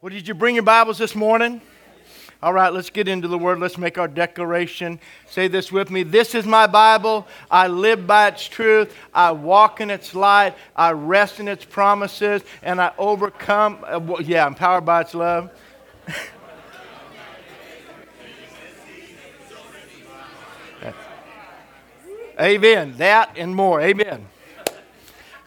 Well, did you bring your Bibles this morning? All right, let's get into the Word. Let's make our declaration. Say this with me. This is my Bible. I live by its truth. I walk in its light. I rest in its promises. And I overcome. Uh, yeah, I'm powered by its love. Amen. That and more. Amen.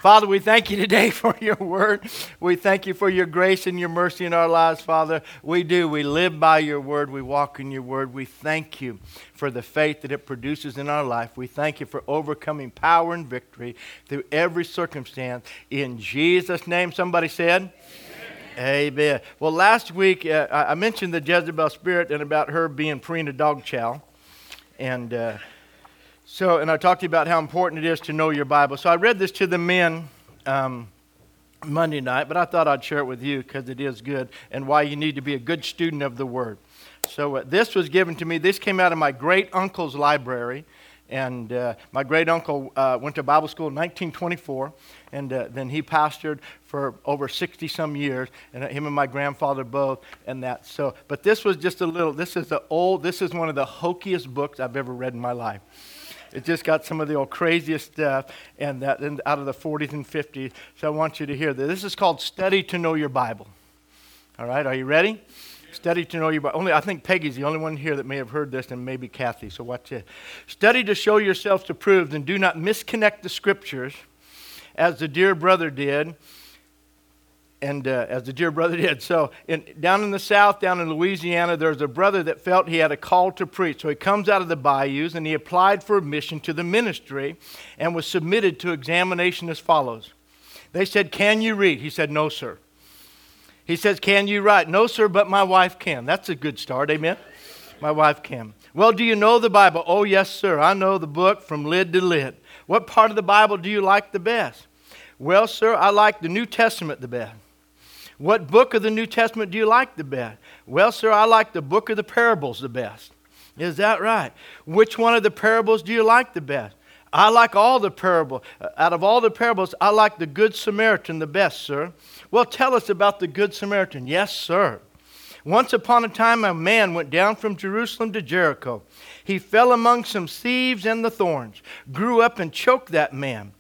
Father, we thank you today for your word. We thank you for your grace and your mercy in our lives, Father. We do. We live by your word. We walk in your word. We thank you for the faith that it produces in our life. We thank you for overcoming power and victory through every circumstance. In Jesus' name, somebody said, Amen. Well, last week uh, I mentioned the Jezebel spirit and about her being preening a dog chow. And. Uh, so, and I talked to you about how important it is to know your Bible. So I read this to the men um, Monday night, but I thought I'd share it with you because it is good and why you need to be a good student of the Word. So uh, this was given to me. This came out of my great uncle's library. And uh, my great uncle uh, went to Bible school in 1924, and uh, then he pastored for over 60 some years, and him and my grandfather both, and that. So, but this was just a little. This is the old. This is one of the hokiest books I've ever read in my life. It just got some of the old craziest stuff and that and out of the 40s and 50s. So I want you to hear this. This is called Study to Know Your Bible. All right, are you ready? Study to know your Bible. Only I think Peggy's the only one here that may have heard this, and maybe Kathy. So watch it. Study to show yourselves approved, and do not misconnect the scriptures, as the dear brother did and uh, as the dear brother did. So, in, down in the south, down in Louisiana, there's a brother that felt he had a call to preach. So, he comes out of the bayous and he applied for admission to the ministry and was submitted to examination as follows. They said, Can you read? He said, No, sir. He says, Can you write? No, sir, but my wife can. That's a good start, amen? My wife can. Well, do you know the Bible? Oh, yes, sir. I know the book from lid to lid. What part of the Bible do you like the best? Well, sir, I like the New Testament the best. What book of the New Testament do you like the best? Well, sir, I like the book of the parables the best. Is that right? Which one of the parables do you like the best? I like all the parables. Uh, out of all the parables, I like the Good Samaritan the best, sir. Well, tell us about the Good Samaritan. Yes, sir. Once upon a time, a man went down from Jerusalem to Jericho. He fell among some thieves and the thorns, grew up and choked that man.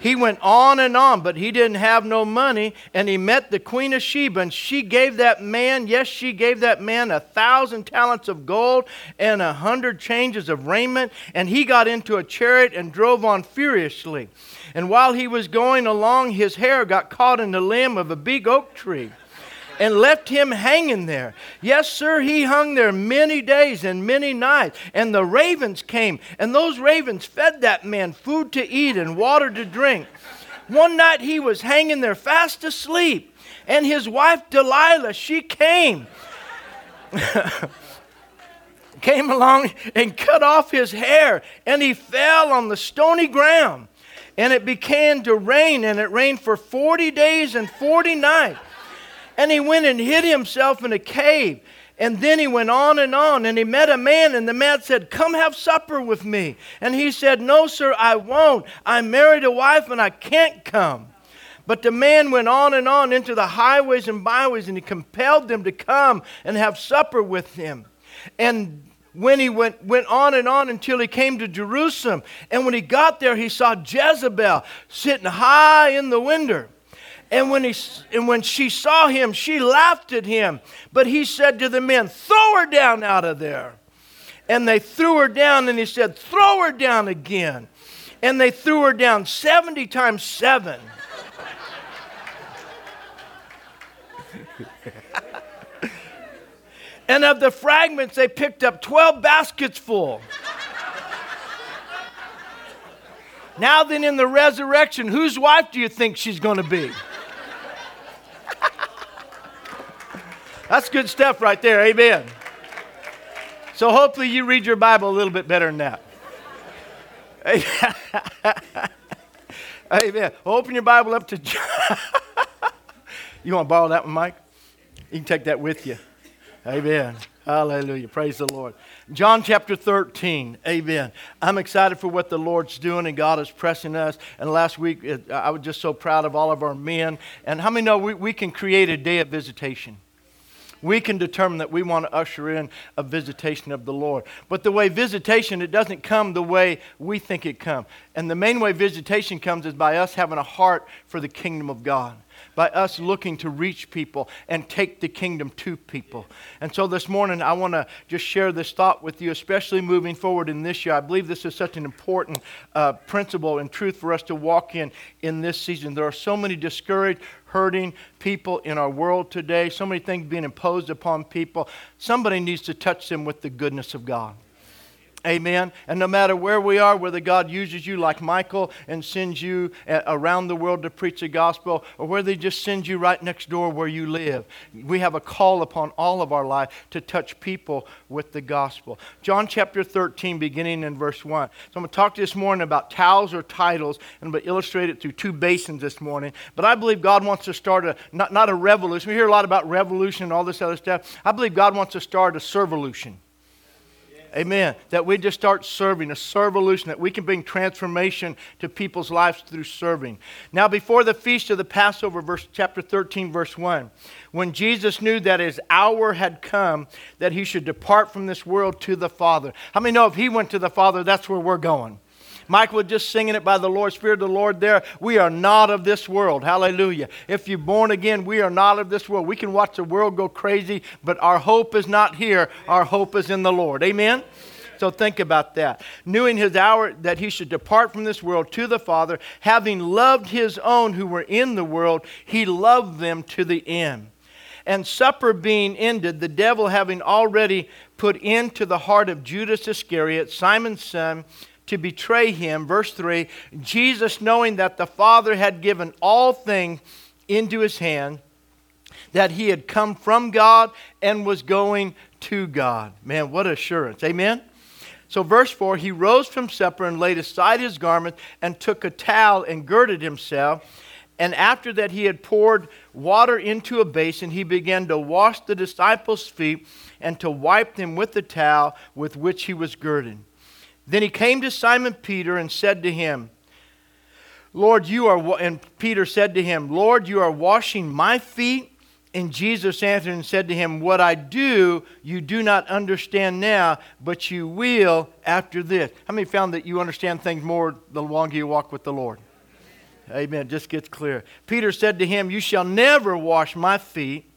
He went on and on, but he didn't have no money. And he met the Queen of Sheba, and she gave that man, yes, she gave that man a thousand talents of gold and a hundred changes of raiment. And he got into a chariot and drove on furiously. And while he was going along, his hair got caught in the limb of a big oak tree and left him hanging there. Yes, sir, he hung there many days and many nights. And the ravens came, and those ravens fed that man food to eat and water to drink. One night he was hanging there fast asleep, and his wife Delilah, she came. came along and cut off his hair, and he fell on the stony ground. And it began to rain, and it rained for 40 days and 40 nights. And he went and hid himself in a cave. And then he went on and on, and he met a man, and the man said, Come have supper with me. And he said, No, sir, I won't. I married a wife, and I can't come. But the man went on and on into the highways and byways, and he compelled them to come and have supper with him. And when he went, went on and on until he came to Jerusalem, and when he got there, he saw Jezebel sitting high in the window. And when, he, and when she saw him, she laughed at him. But he said to the men, Throw her down out of there. And they threw her down, and he said, Throw her down again. And they threw her down 70 times 7. and of the fragments, they picked up 12 baskets full. now, then, in the resurrection, whose wife do you think she's going to be? That's good stuff right there. Amen. So hopefully you read your Bible a little bit better than that. Amen. Open your Bible up to John. you want to borrow that one, Mike? You can take that with you. Amen. Hallelujah. Praise the Lord. John chapter 13. Amen. I'm excited for what the Lord's doing and God is pressing us. And last week, I was just so proud of all of our men. And how many know we, we can create a day of visitation? We can determine that we want to usher in a visitation of the Lord. But the way visitation, it doesn't come the way we think it comes. And the main way visitation comes is by us having a heart for the kingdom of God by us looking to reach people and take the kingdom to people. And so this morning, I want to just share this thought with you, especially moving forward in this year. I believe this is such an important uh, principle and truth for us to walk in in this season. There are so many discouraged, hurting people in our world today, so many things being imposed upon people. Somebody needs to touch them with the goodness of God. Amen. And no matter where we are, whether God uses you like Michael and sends you uh, around the world to preach the gospel, or whether He just sends you right next door where you live, we have a call upon all of our life to touch people with the gospel. John chapter 13, beginning in verse 1. So I'm going to talk this morning about towels or titles, and I'm going to illustrate it through two basins this morning. But I believe God wants to start a, not, not a revolution. We hear a lot about revolution and all this other stuff. I believe God wants to start a servolution. Amen. That we just start serving, a servolution, that we can bring transformation to people's lives through serving. Now, before the feast of the Passover, verse chapter 13, verse 1, when Jesus knew that his hour had come, that he should depart from this world to the Father. How many know if he went to the Father, that's where we're going? Mike was just singing it by the Lord, Spirit of the Lord there. We are not of this world. Hallelujah. If you're born again, we are not of this world. We can watch the world go crazy, but our hope is not here. Our hope is in the Lord. Amen? So think about that. Knowing his hour that he should depart from this world to the Father, having loved his own who were in the world, he loved them to the end. And supper being ended, the devil having already put into the heart of Judas Iscariot, Simon's son, to betray him. Verse 3 Jesus, knowing that the Father had given all things into his hand, that he had come from God and was going to God. Man, what assurance. Amen? So, verse 4 He rose from supper and laid aside his garment and took a towel and girded himself. And after that, he had poured water into a basin. He began to wash the disciples' feet and to wipe them with the towel with which he was girded. Then he came to Simon Peter and said to him, Lord, you are, and Peter said to him, Lord, you are washing my feet. And Jesus answered and said to him, What I do, you do not understand now, but you will after this. How many found that you understand things more the longer you walk with the Lord? Amen. It just gets clear. Peter said to him, You shall never wash my feet.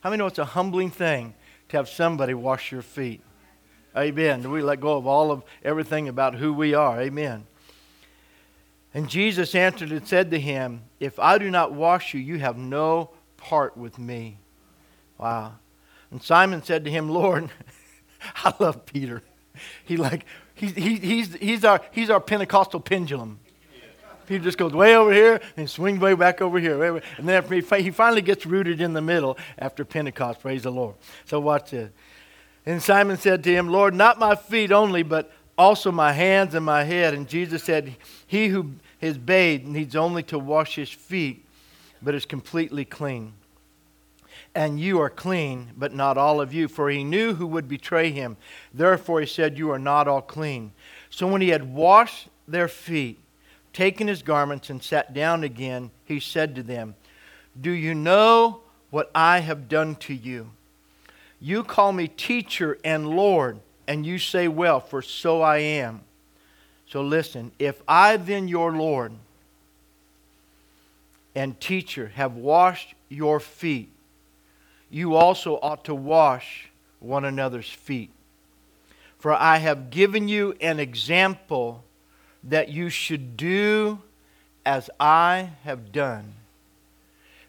How many know it's a humbling thing to have somebody wash your feet? Amen. We let go of all of everything about who we are. Amen. And Jesus answered and said to him, If I do not wash you, you have no part with me. Wow. And Simon said to him, Lord, I love Peter. He like he, he, he's, he's, our, he's our Pentecostal pendulum. Peter just goes way over here and swings way back over here. And then he, he finally gets rooted in the middle after Pentecost. Praise the Lord. So watch this. And Simon said to him, Lord, not my feet only, but also my hands and my head. And Jesus said, He who is bathed needs only to wash his feet, but is completely clean. And you are clean, but not all of you. For he knew who would betray him. Therefore he said, You are not all clean. So when he had washed their feet, taken his garments, and sat down again, he said to them, Do you know what I have done to you? You call me teacher and Lord, and you say, Well, for so I am. So listen, if I then, your Lord and teacher, have washed your feet, you also ought to wash one another's feet. For I have given you an example that you should do as I have done.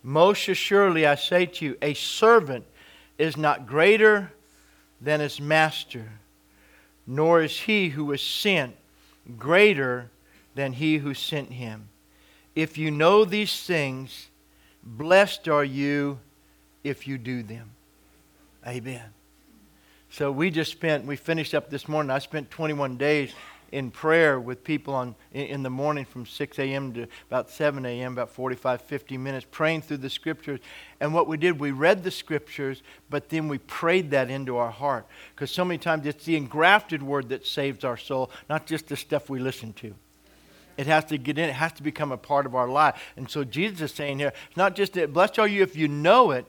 Most assuredly, I say to you, a servant is not greater than his master, nor is he who was sent greater than he who sent him. If you know these things, blessed are you if you do them. Amen. So we just spent, we finished up this morning. I spent 21 days in prayer with people on, in the morning from 6 a.m. to about 7 a.m., about 45, 50 minutes, praying through the scriptures. And what we did, we read the scriptures, but then we prayed that into our heart. Because so many times it's the engrafted word that saves our soul, not just the stuff we listen to. It has to get in, it has to become a part of our life. And so Jesus is saying here, it's not just that, blessed are you if you know it,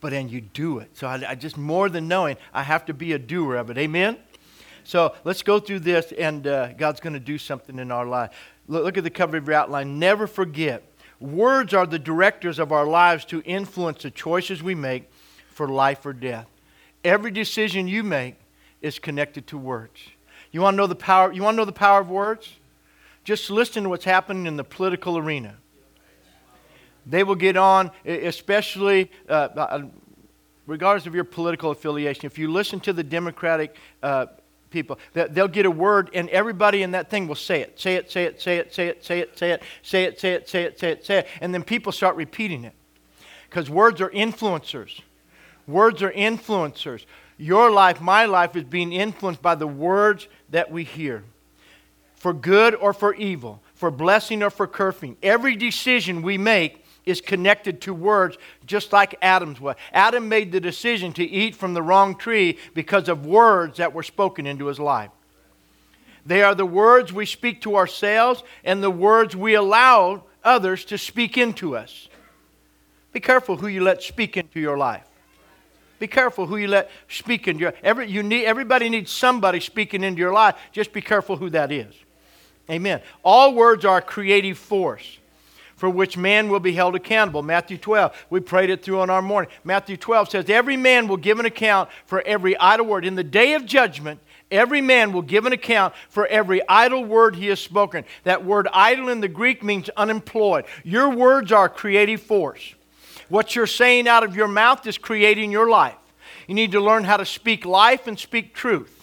but then you do it. So I, I just more than knowing, I have to be a doer of it. Amen? So let's go through this, and uh, God's going to do something in our life. Look, look at the cover of your outline. Never forget, words are the directors of our lives to influence the choices we make for life or death. Every decision you make is connected to words. You want to know the power? You want to know the power of words? Just listen to what's happening in the political arena. They will get on, especially uh, uh, regardless of your political affiliation. If you listen to the Democratic uh, people, they'll get a word, and everybody in that thing will say it, say it, say it, say it, say it, say it, say it, say it, say it, say it, say it, say it, and then people start repeating it, because words are influencers. Words are influencers. Your life, my life, is being influenced by the words that we hear, for good or for evil, for blessing or for cursing. Every decision we make is connected to words, just like Adam's was. Adam made the decision to eat from the wrong tree because of words that were spoken into his life. They are the words we speak to ourselves and the words we allow others to speak into us. Be careful who you let speak into your life. Be careful who you let speak into your every you need everybody needs somebody speaking into your life. Just be careful who that is. Amen. All words are a creative force for which man will be held accountable. Matthew 12, we prayed it through on our morning. Matthew 12 says, Every man will give an account for every idle word. In the day of judgment, every man will give an account for every idle word he has spoken. That word idle in the Greek means unemployed. Your words are creative force. What you're saying out of your mouth is creating your life. You need to learn how to speak life and speak truth.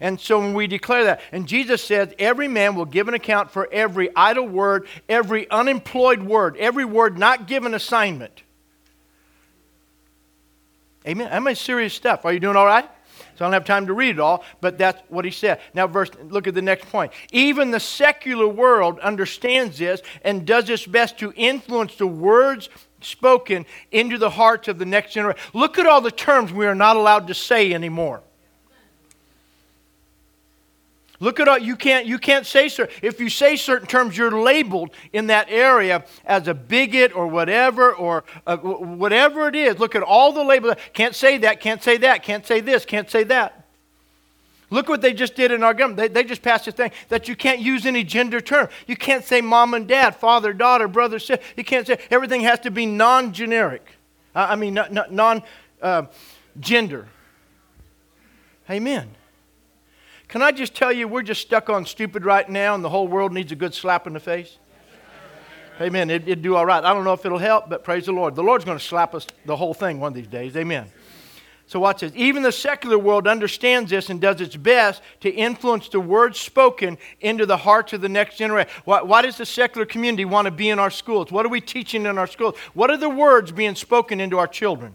And so when we declare that, and Jesus says, every man will give an account for every idle word, every unemployed word, every word not given assignment. Amen. Am I mean, serious stuff. Are you doing all right? So I don't have time to read it all, but that's what he said. Now, verse, look at the next point. Even the secular world understands this and does its best to influence the words spoken into the hearts of the next generation. Look at all the terms we are not allowed to say anymore. Look at all, you can't, you can't say certain, if you say certain terms, you're labeled in that area as a bigot or whatever, or uh, whatever it is. Look at all the labels. Can't say that, can't say that, can't say this, can't say that. Look what they just did in our government. They, they just passed a thing that you can't use any gender term. You can't say mom and dad, father, daughter, brother, sister. You can't say, everything has to be non generic. Uh, I mean, non uh. Amen. Can I just tell you, we're just stuck on stupid right now, and the whole world needs a good slap in the face? Amen. It, would do all right. I don't know if it'll help, but praise the Lord. The Lord's going to slap us the whole thing one of these days. Amen. So watch this. Even the secular world understands this and does its best to influence the words spoken into the hearts of the next generation. Why, why, does the secular community want to be in our schools? What are we teaching in our schools? What are the words being spoken into our children?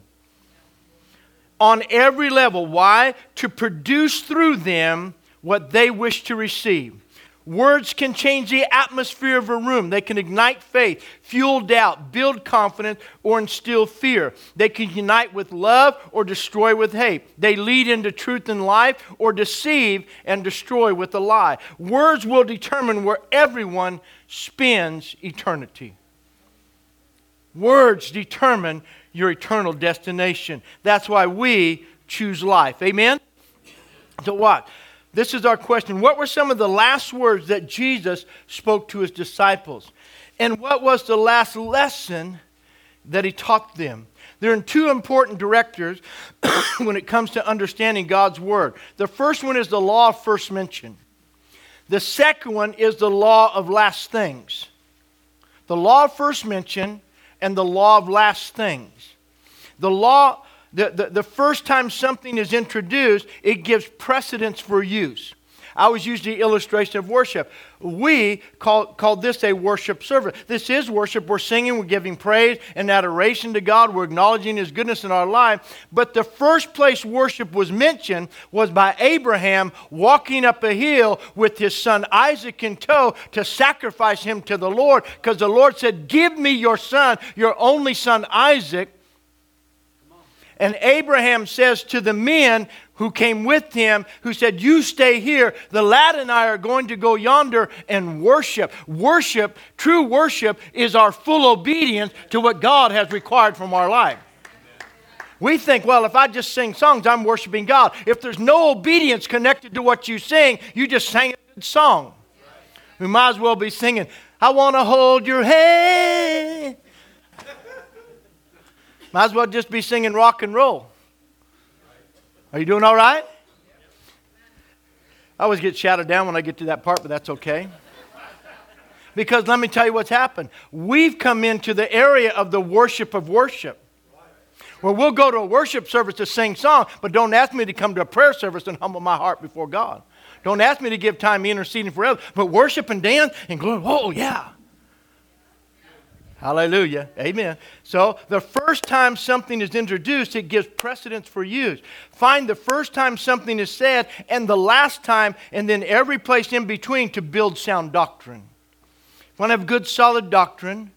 On every level. Why? To produce through them what they wish to receive. Words can change the atmosphere of a room. They can ignite faith, fuel doubt, build confidence, or instill fear. They can unite with love or destroy with hate. They lead into truth and life or deceive and destroy with a lie. Words will determine where everyone spends eternity. Words determine your eternal destination. That's why we choose life. Amen? So, what? This is our question. What were some of the last words that Jesus spoke to his disciples? And what was the last lesson that he taught them? There are two important directors when it comes to understanding God's word. The first one is the law of first mention. The second one is the law of last things. The law of first mention and the law of last things. The law the, the, the first time something is introduced, it gives precedence for use. I always use the illustration of worship. We call, call this a worship service. This is worship. We're singing, we're giving praise and adoration to God, we're acknowledging His goodness in our life. But the first place worship was mentioned was by Abraham walking up a hill with his son Isaac in tow to sacrifice him to the Lord because the Lord said, Give me your son, your only son Isaac. And Abraham says to the men who came with him, who said, You stay here. The lad and I are going to go yonder and worship. Worship, true worship, is our full obedience to what God has required from our life. We think, well, if I just sing songs, I'm worshiping God. If there's no obedience connected to what you sing, you just sang a good song. We might as well be singing, I want to hold your hand. Might as well just be singing rock and roll. Are you doing all right? I always get shouted down when I get to that part, but that's okay. Because let me tell you what's happened. We've come into the area of the worship of worship. Where we'll go to a worship service to sing song, but don't ask me to come to a prayer service and humble my heart before God. Don't ask me to give time interceding for others, but worship and dance and glory. Oh, yeah. Hallelujah. Amen. So, the first time something is introduced, it gives precedence for use. Find the first time something is said and the last time, and then every place in between to build sound doctrine. If you want to have good, solid doctrine,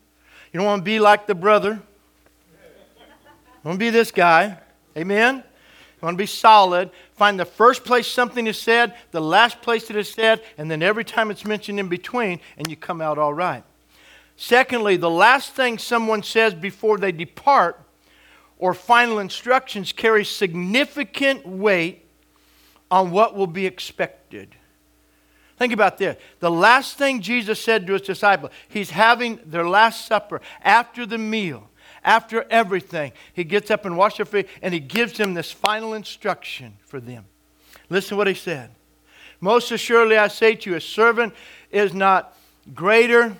you don't want to be like the brother. You want to be this guy. Amen. You want to be solid. Find the first place something is said, the last place it is said, and then every time it's mentioned in between, and you come out all right. Secondly, the last thing someone says before they depart or final instructions carry significant weight on what will be expected. Think about this. The last thing Jesus said to his disciples, he's having their last supper after the meal, after everything. He gets up and washes their feet, and he gives them this final instruction for them. Listen to what he said. Most assuredly, I say to you, a servant is not greater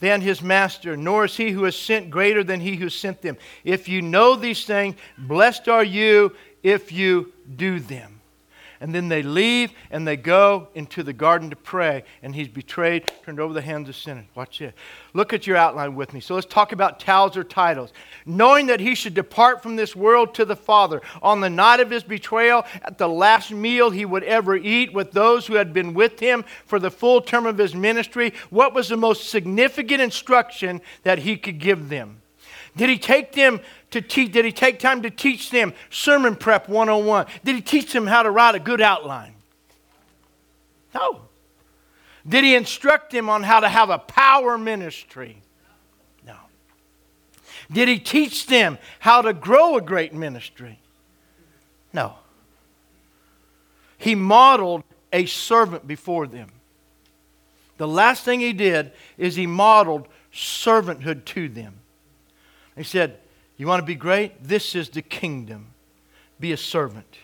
than his master, nor is he who is sent greater than he who sent them. If you know these things, blessed are you if you do them. And then they leave and they go into the garden to pray. And he's betrayed, turned over the hands of sinners. Watch it. Look at your outline with me. So let's talk about towels or titles. Knowing that he should depart from this world to the Father on the night of his betrayal, at the last meal he would ever eat with those who had been with him for the full term of his ministry, what was the most significant instruction that he could give them? Did he take them to teach? Did he take time to teach them sermon prep 101? Did he teach them how to write a good outline? No. Did he instruct them on how to have a power ministry? No. Did he teach them how to grow a great ministry? No. He modeled a servant before them. The last thing he did is he modeled servanthood to them. He said, You want to be great? This is the kingdom. Be a servant.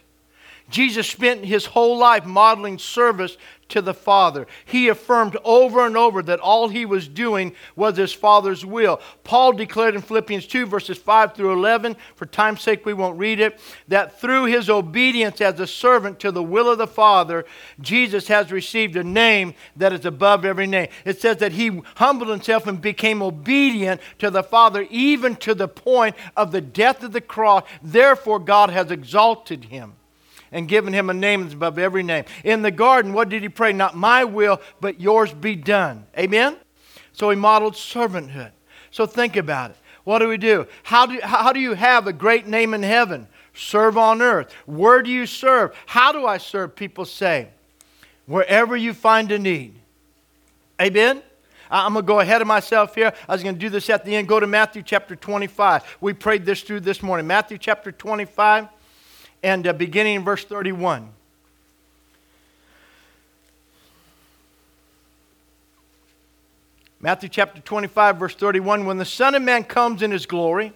Jesus spent his whole life modeling service to the Father. He affirmed over and over that all he was doing was his Father's will. Paul declared in Philippians 2, verses 5 through 11, for time's sake we won't read it, that through his obedience as a servant to the will of the Father, Jesus has received a name that is above every name. It says that he humbled himself and became obedient to the Father, even to the point of the death of the cross. Therefore, God has exalted him and given him a name that's above every name. In the garden, what did he pray? Not my will, but yours be done. Amen? So he modeled servanthood. So think about it. What do we do? How do, how do you have a great name in heaven? Serve on earth. Where do you serve? How do I serve? People say, wherever you find a need. Amen? I'm going to go ahead of myself here. I was going to do this at the end. Go to Matthew chapter 25. We prayed this through this morning. Matthew chapter 25 and uh, beginning in verse 31. Matthew chapter 25, verse 31 When the Son of Man comes in his glory,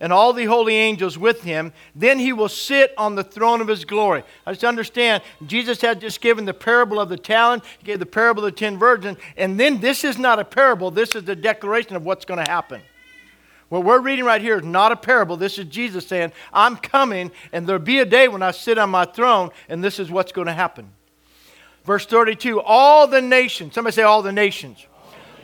and all the holy angels with him, then he will sit on the throne of his glory. I just understand, Jesus had just given the parable of the talent, he gave the parable of the ten virgins, and then this is not a parable, this is the declaration of what's going to happen. What we're reading right here is not a parable. This is Jesus saying, I'm coming, and there'll be a day when I sit on my throne, and this is what's going to happen. Verse 32 All the nations, somebody say, All the nations.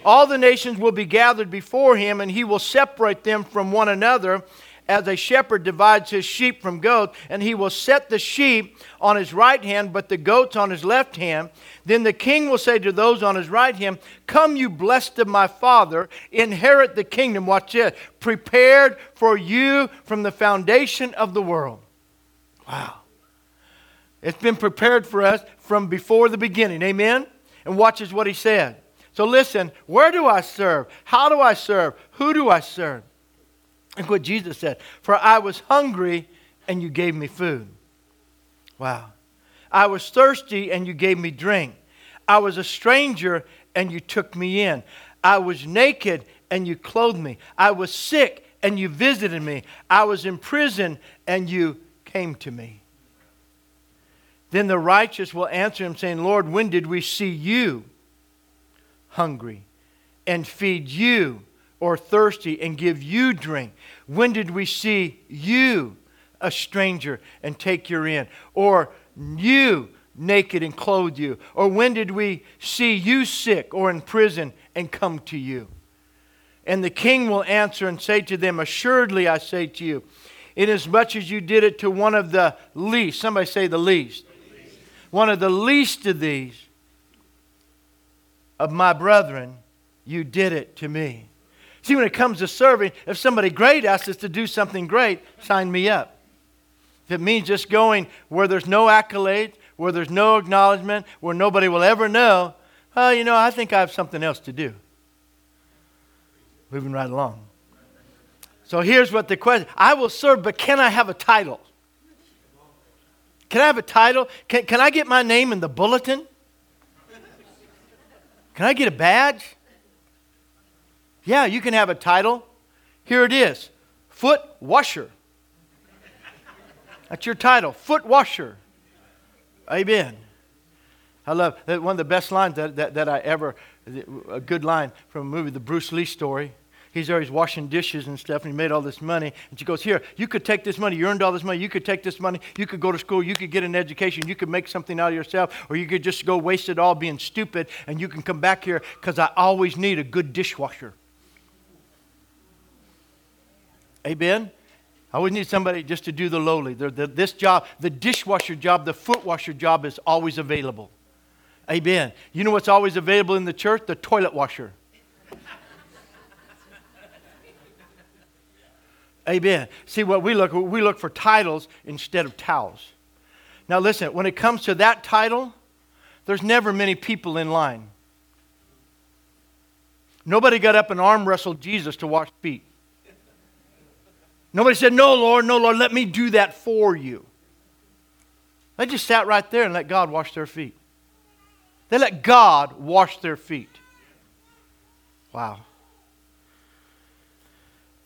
All the nations will be gathered before him, and he will separate them from one another as a shepherd divides his sheep from goats, and he will set the sheep on his right hand, but the goats on his left hand. Then the king will say to those on his right hand, Come, you blessed of my father, inherit the kingdom. Watch this prepared for you from the foundation of the world. Wow. It's been prepared for us from before the beginning. Amen? And watch watches what he said. So listen, where do I serve? How do I serve? Who do I serve? Look what Jesus said. For I was hungry and you gave me food. Wow. I was thirsty and you gave me drink. I was a stranger and you took me in. I was naked and you clothed me. I was sick and you visited me. I was in prison and you came to me. Then the righteous will answer him, saying, Lord, when did we see you hungry and feed you, or thirsty and give you drink? When did we see you a stranger and take you in? Or you naked and clothe you? Or when did we see you sick or in prison and come to you? And the king will answer and say to them, Assuredly I say to you, inasmuch as you did it to one of the least, somebody say the least, one of the least of these of my brethren, you did it to me. See, when it comes to serving, if somebody great asks us to do something great, sign me up. If it means just going where there's no accolade, where there's no acknowledgement, where nobody will ever know, well, you know, I think I have something else to do. Moving right along. So here's what the question I will serve, but can I have a title? Can I have a title? Can, can I get my name in the bulletin? Can I get a badge? Yeah, you can have a title. Here it is Foot Washer. That's your title, Foot Washer. Amen. I love that one of the best lines that, that, that I ever, a good line from a movie, the Bruce Lee story. He's he's washing dishes and stuff, and he made all this money. And she goes, Here, you could take this money. You earned all this money. You could take this money. You could go to school. You could get an education. You could make something out of yourself. Or you could just go waste it all being stupid, and you can come back here because I always need a good dishwasher. Amen? I always need somebody just to do the lowly. The, the, this job, the dishwasher job, the foot washer job is always available. Amen. You know what's always available in the church? The toilet washer. Amen. See what we look we look for titles instead of towels. Now listen, when it comes to that title, there's never many people in line. Nobody got up and arm wrestled Jesus to wash feet. Nobody said, No, Lord, no, Lord, let me do that for you. They just sat right there and let God wash their feet. They let God wash their feet. Wow.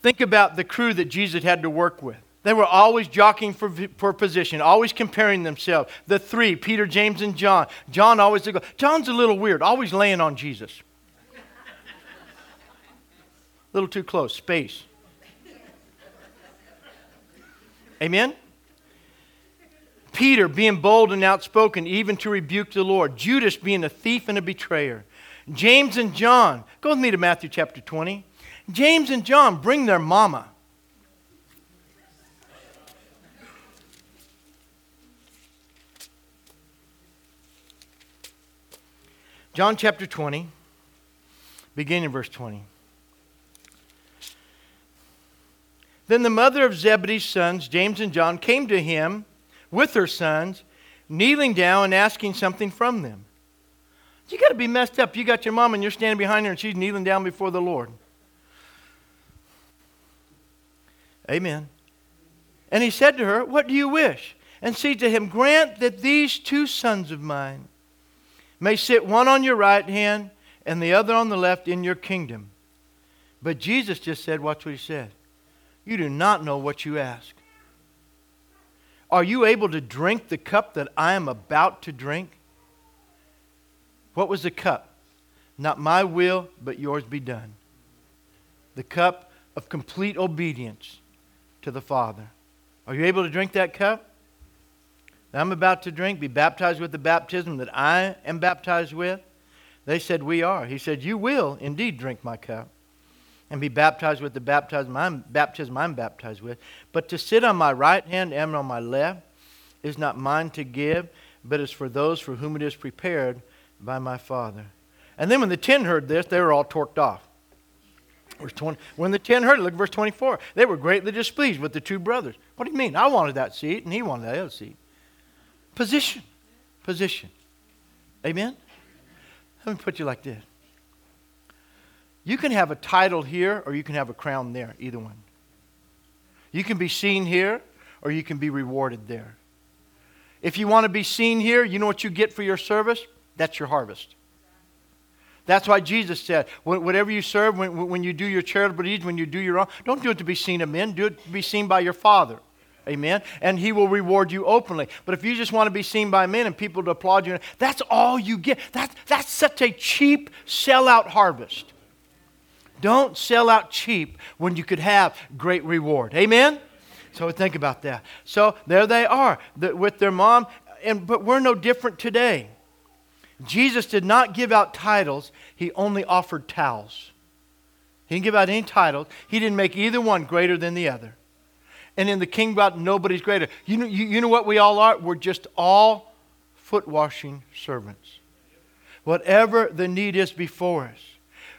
Think about the crew that Jesus had to work with. They were always jockeying for, for position, always comparing themselves. The three, Peter, James, and John. John always go, John's a little weird, always laying on Jesus. a little too close, space. Amen? Peter being bold and outspoken, even to rebuke the Lord. Judas being a thief and a betrayer. James and John. Go with me to Matthew chapter 20. James and John bring their mama. John chapter 20, beginning in verse 20. Then the mother of Zebedee's sons, James and John, came to him with her sons, kneeling down and asking something from them. You got to be messed up. You got your mom and you're standing behind her and she's kneeling down before the Lord. Amen. And he said to her, What do you wish? And said to him, Grant that these two sons of mine may sit one on your right hand and the other on the left in your kingdom. But Jesus just said, Watch what he said. You do not know what you ask. Are you able to drink the cup that I am about to drink? What was the cup? Not my will, but yours be done. The cup of complete obedience to the Father. Are you able to drink that cup that I'm about to drink? Be baptized with the baptism that I am baptized with? They said, We are. He said, You will indeed drink my cup and be baptized with the baptism I'm, baptism I'm baptized with. But to sit on my right hand and on my left is not mine to give, but is for those for whom it is prepared by my Father. And then when the ten heard this, they were all torqued off. Verse 20, when the ten heard it, look at verse 24. They were greatly displeased with the two brothers. What do you mean? I wanted that seat, and he wanted that other seat. Position. Position. Amen? Let me put you like this. You can have a title here, or you can have a crown there, either one. You can be seen here or you can be rewarded there. If you want to be seen here, you know what you get for your service? That's your harvest. That's why Jesus said, whatever you serve, when, when you do your charitable deeds, when you do your own, don't do it to be seen of men, do it to be seen by your Father. Amen. And he will reward you openly. But if you just want to be seen by men and people to applaud you, that's all you get. That, that's such a cheap sellout harvest. Don't sell out cheap when you could have great reward. Amen? So think about that. So there they are with their mom, and, but we're no different today. Jesus did not give out titles, he only offered towels. He didn't give out any titles. He didn't make either one greater than the other. And in the kingdom nobody's greater. You know, you, you know what we all are? We're just all foot washing servants. Whatever the need is before us.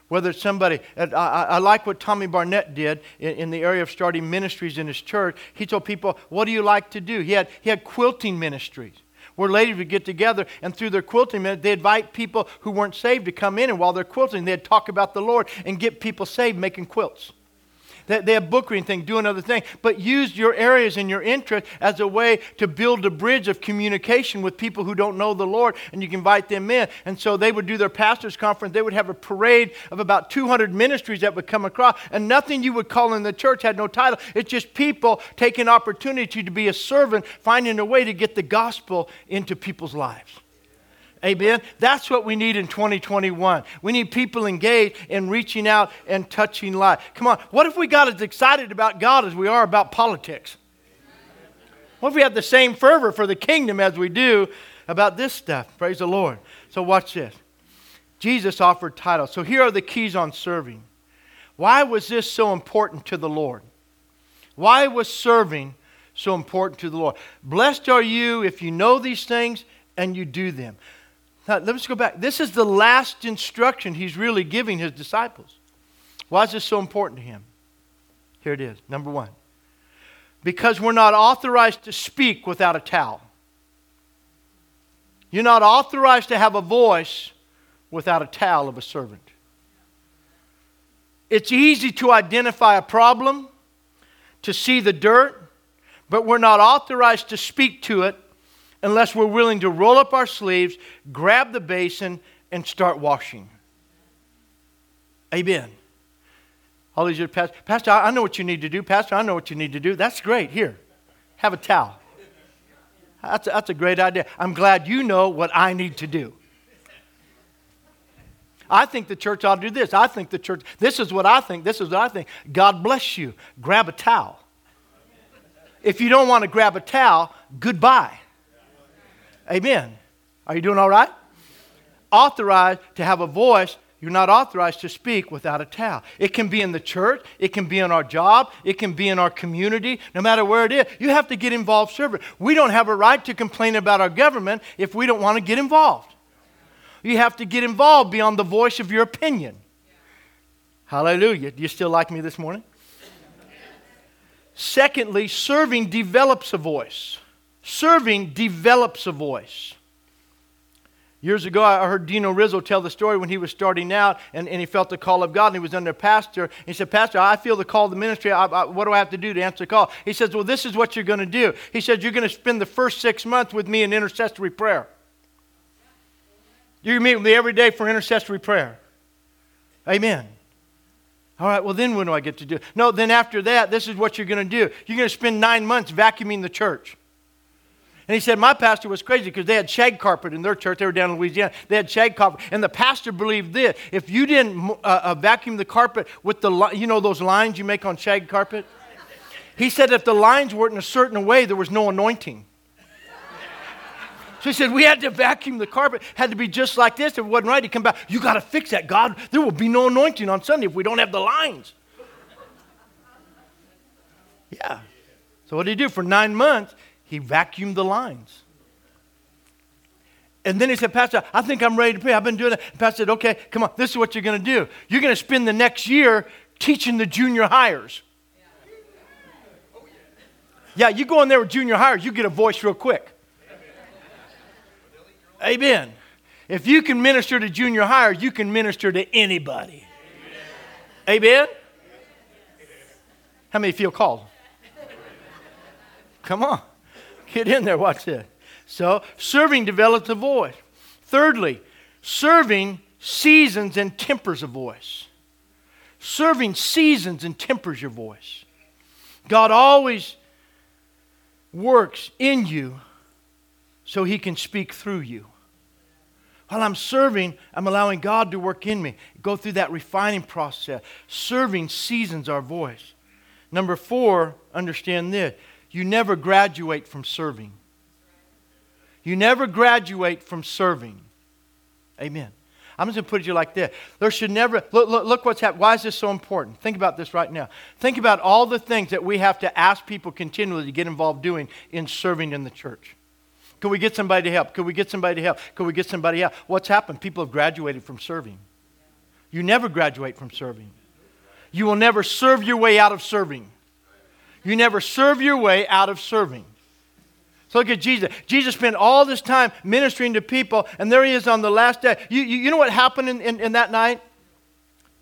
Whether it's somebody, I, I, like what Tommy Barnett did in, in, the area of starting ministries in his church. He told people, What do you like to do? He had, he had quilting ministries where ladies would get together and through their quilting, they invite people who weren't saved to come in, and while they're quilting, they'd talk about the Lord and get people saved making quilts. They, have book reading thing, do another thing. But use your areas and your interest as a way to build a bridge of communication with people who don't know the Lord, and you can invite them in. And so they would do their pastors' conference. They would have a parade of about 200 ministries that would come across, and nothing you would call in the church had no title. It's just people taking opportunity to be a servant, finding a way to get the gospel into people's lives. Amen. That's what we need in 2021. We need people engaged in reaching out and touching life. Come on. What if we got as excited about God as we are about politics? What if we had the same fervor for the kingdom as we do about this stuff? Praise the Lord. So, watch this. Jesus offered titles. So, here are the keys on serving. Why was this so important to the Lord? Why was serving so important to the Lord? Blessed are you if you know these things and you do them. Now, let's go back. This is the last instruction he's really giving his disciples. Why is this so important to him? Here it is. Number one. Because we're not authorized to speak without a towel. You're not authorized to have a voice without a towel of a servant. It's easy to identify a problem, to see the dirt, but we're not authorized to speak to it unless we're willing to roll up our sleeves, grab the basin, and start washing. Amen. All these years, Pastor, Pastor, I know what you need to do. Pastor, I know what you need to do. That's great. Here, have a towel. That's a, that's a great idea. I'm glad you know what I need to do. I think the church ought to do this. I think the church, this is what I think. This is what I think. God bless you. Grab a towel. If you don't want to grab a towel, goodbye. Amen. Are you doing all right? Authorized to have a voice. You're not authorized to speak without a towel. It can be in the church, it can be in our job, it can be in our community, no matter where it is. You have to get involved serving. We don't have a right to complain about our government if we don't want to get involved. You have to get involved beyond the voice of your opinion. Hallelujah. Do you still like me this morning? Secondly, serving develops a voice. Serving develops a voice. Years ago, I heard Dino Rizzo tell the story when he was starting out and, and he felt the call of God and he was under pastor. He said, Pastor, I feel the call of the ministry. I, I, what do I have to do to answer the call? He says, Well, this is what you're going to do. He said, You're going to spend the first six months with me in intercessory prayer. You meet with me every day for intercessory prayer. Amen. All right, well, then when do I get to do? No, then after that, this is what you're going to do. You're going to spend nine months vacuuming the church. And he said, My pastor was crazy because they had shag carpet in their church. They were down in Louisiana. They had shag carpet. And the pastor believed this if you didn't uh, uh, vacuum the carpet with the, you know, those lines you make on shag carpet? He said if the lines weren't in a certain way, there was no anointing. So he said, we had to vacuum the carpet, had to be just like this. If it wasn't right, he'd come back. You got to fix that, God. There will be no anointing on Sunday if we don't have the lines. Yeah. So what did he do? For nine months, he vacuumed the lines. And then he said, Pastor, I think I'm ready to pray. I've been doing it. Pastor said, okay, come on, this is what you're going to do. You're going to spend the next year teaching the junior hires. Yeah, you go in there with junior hires, you get a voice real quick. Amen. If you can minister to junior hires, you can minister to anybody. Amen? How many feel called? Come on. Get in there. Watch this. So, serving develops a voice. Thirdly, serving seasons and tempers a voice. Serving seasons and tempers your voice. God always works in you so he can speak through you. While I'm serving, I'm allowing God to work in me, go through that refining process. Serving seasons our voice. Number four, understand this you never graduate from serving. You never graduate from serving. Amen. I'm just going to put it to you like this. There should never, look, look, look what's happened. Why is this so important? Think about this right now. Think about all the things that we have to ask people continually to get involved doing in serving in the church. Could we get somebody to help? Could we get somebody to help? Could we get somebody help? What's happened? People have graduated from serving. You never graduate from serving. You will never serve your way out of serving. You never serve your way out of serving. So look at Jesus. Jesus spent all this time ministering to people, and there he is on the last day. You, you, you know what happened in, in, in, that night?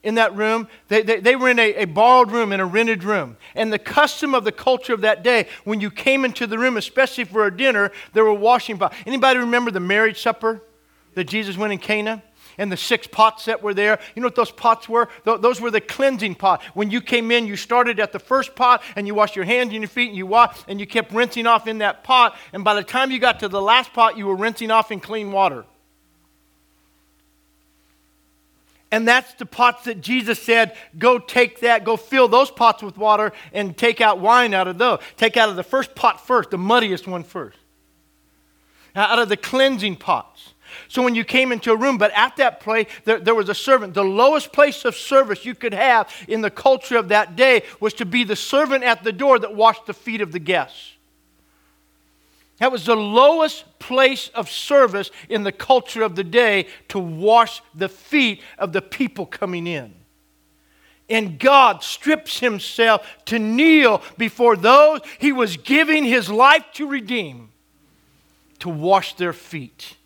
In that room? They, they, they were in a, a borrowed room, in a rented room. And the custom of the culture of that day, when you came into the room, especially for a dinner, there were washing pots. Anybody remember the marriage supper that Jesus went in Cana? And the six pots that were there. You know what those pots were? Th- those were the cleansing pot. When you came in, you started at the first pot and you washed your hands and your feet and you washed and you kept rinsing off in that pot. And by the time you got to the last pot, you were rinsing off in clean water. And that's the pots that Jesus said, go take that, go fill those pots with water and take out wine out of those. Take out of the first pot first, the muddiest one first. Now, Out of the cleansing pots. So when you came into a room, but at that place, there, there, was a servant. The lowest place of service you could have in the culture of that day was to be the servant at the door that washed the feet of the guests. That was the lowest place of service in the culture of the day to wash the feet of the people coming in. And God strips himself to kneel before those he was giving his life to redeem, to wash their feet.